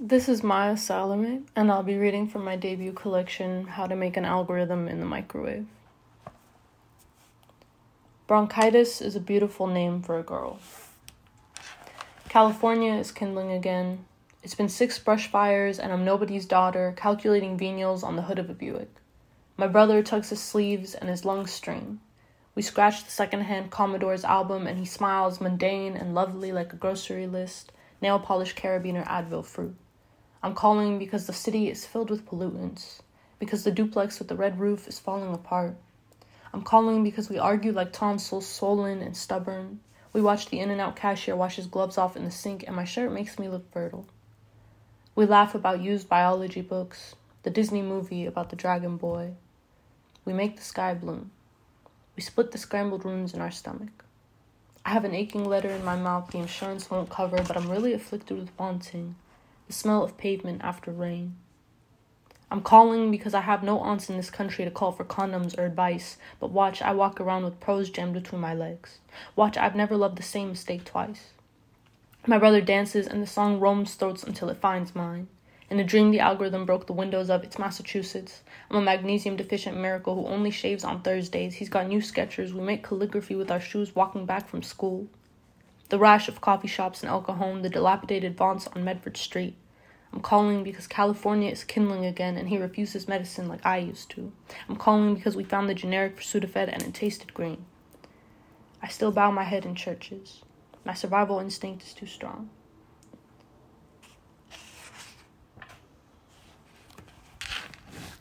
This is Maya Salameh, and I'll be reading from my debut collection, How to Make an Algorithm in the Microwave. Bronchitis is a beautiful name for a girl. California is kindling again. It's been six brush fires, and I'm nobody's daughter, calculating venials on the hood of a Buick. My brother tugs his sleeves, and his lungs strain. We scratch the secondhand Commodore's album, and he smiles mundane and lovely like a grocery list, nail polish carabiner Advil fruit. I'm calling because the city is filled with pollutants, because the duplex with the red roof is falling apart. I'm calling because we argue like tonsils, swollen and stubborn. We watch the in and out cashier wash his gloves off in the sink, and my shirt makes me look fertile. We laugh about used biology books, the Disney movie about the dragon boy. We make the sky bloom. We split the scrambled runes in our stomach. I have an aching letter in my mouth the insurance won't cover, but I'm really afflicted with wanting the smell of pavement after rain. I'm calling because I have no aunts in this country to call for condoms or advice, but watch, I walk around with pros jammed between my legs. Watch, I've never loved the same mistake twice. My brother dances, and the song roams throats until it finds mine. In a dream, the algorithm broke the windows of It's Massachusetts. I'm a magnesium deficient miracle who only shaves on Thursdays. He's got new Skechers. We make calligraphy with our shoes walking back from school. The rash of coffee shops in El Cajon, the dilapidated vaunts on Medford Street. I'm calling because California is kindling again and he refuses medicine like I used to. I'm calling because we found the generic for Sudafed and it tasted green. I still bow my head in churches. My survival instinct is too strong.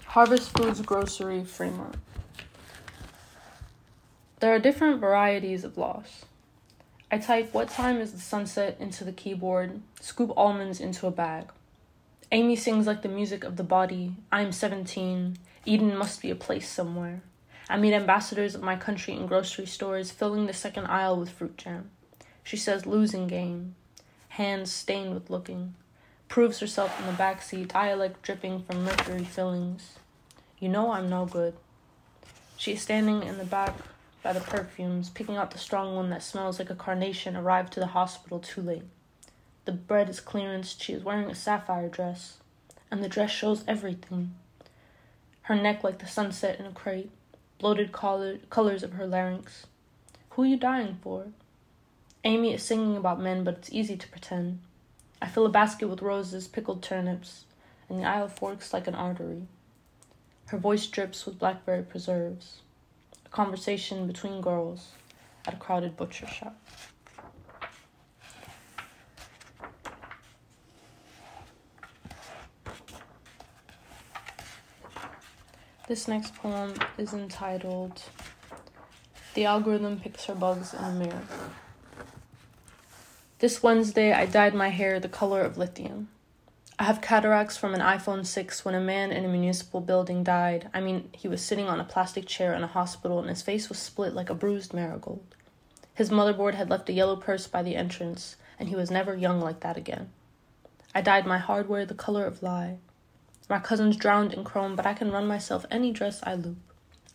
Harvest Foods Grocery Fremont. There are different varieties of loss. I type what time is the sunset into the keyboard, scoop almonds into a bag. Amy sings like the music of the body. I am 17. Eden must be a place somewhere. I meet ambassadors of my country in grocery stores, filling the second aisle with fruit jam. She says losing game. Hands stained with looking. Proves herself in the back seat, dialect dripping from mercury fillings. You know I'm no good. She is standing in the back by the perfumes, picking out the strong one that smells like a carnation arrived to the hospital too late. The bread is clearanced. She is wearing a sapphire dress, and the dress shows everything. Her neck like the sunset in a crate, bloated color- colors of her larynx. Who are you dying for? Amy is singing about men, but it's easy to pretend. I fill a basket with roses, pickled turnips, and the aisle forks like an artery. Her voice drips with blackberry preserves a conversation between girls at a crowded butcher shop. This next poem is entitled The Algorithm Picks Her Bugs in a Mirror. This Wednesday, I dyed my hair the color of lithium. I have cataracts from an iPhone 6 when a man in a municipal building died. I mean, he was sitting on a plastic chair in a hospital and his face was split like a bruised marigold. His motherboard had left a yellow purse by the entrance, and he was never young like that again. I dyed my hardware the color of lie. My cousin's drowned in chrome, but I can run myself any dress I loop.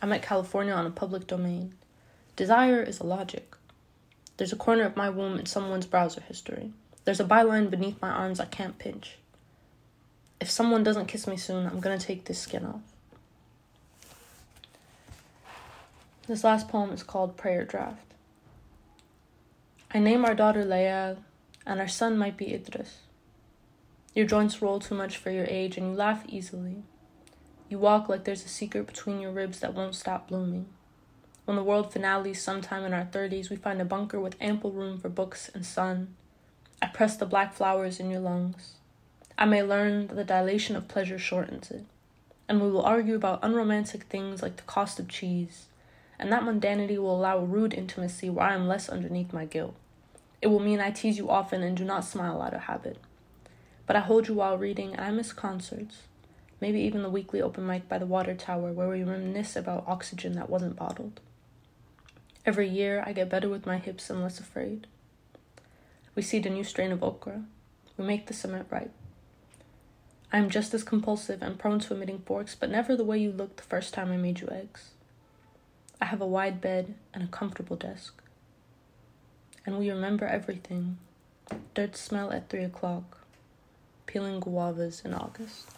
I met California on a public domain. Desire is a logic. There's a corner of my womb in someone's browser history. There's a byline beneath my arms I can't pinch. If someone doesn't kiss me soon, I'm gonna take this skin off. This last poem is called Prayer Draft. I name our daughter Layal, and our son might be Idris. Your joints roll too much for your age, and you laugh easily. You walk like there's a secret between your ribs that won't stop blooming. When the world finales sometime in our 30s, we find a bunker with ample room for books and sun. I press the black flowers in your lungs. I may learn that the dilation of pleasure shortens it, and we will argue about unromantic things like the cost of cheese, and that mundanity will allow a rude intimacy where I am less underneath my guilt. It will mean I tease you often and do not smile out of habit. But I hold you while reading, and I miss concerts. Maybe even the weekly open mic by the water tower where we reminisce about oxygen that wasn't bottled. Every year, I get better with my hips and less afraid. We seed a new strain of okra. We make the cement ripe. I am just as compulsive and prone to emitting forks, but never the way you looked the first time I made you eggs. I have a wide bed and a comfortable desk. And we remember everything dirt smell at three o'clock, peeling guavas in August.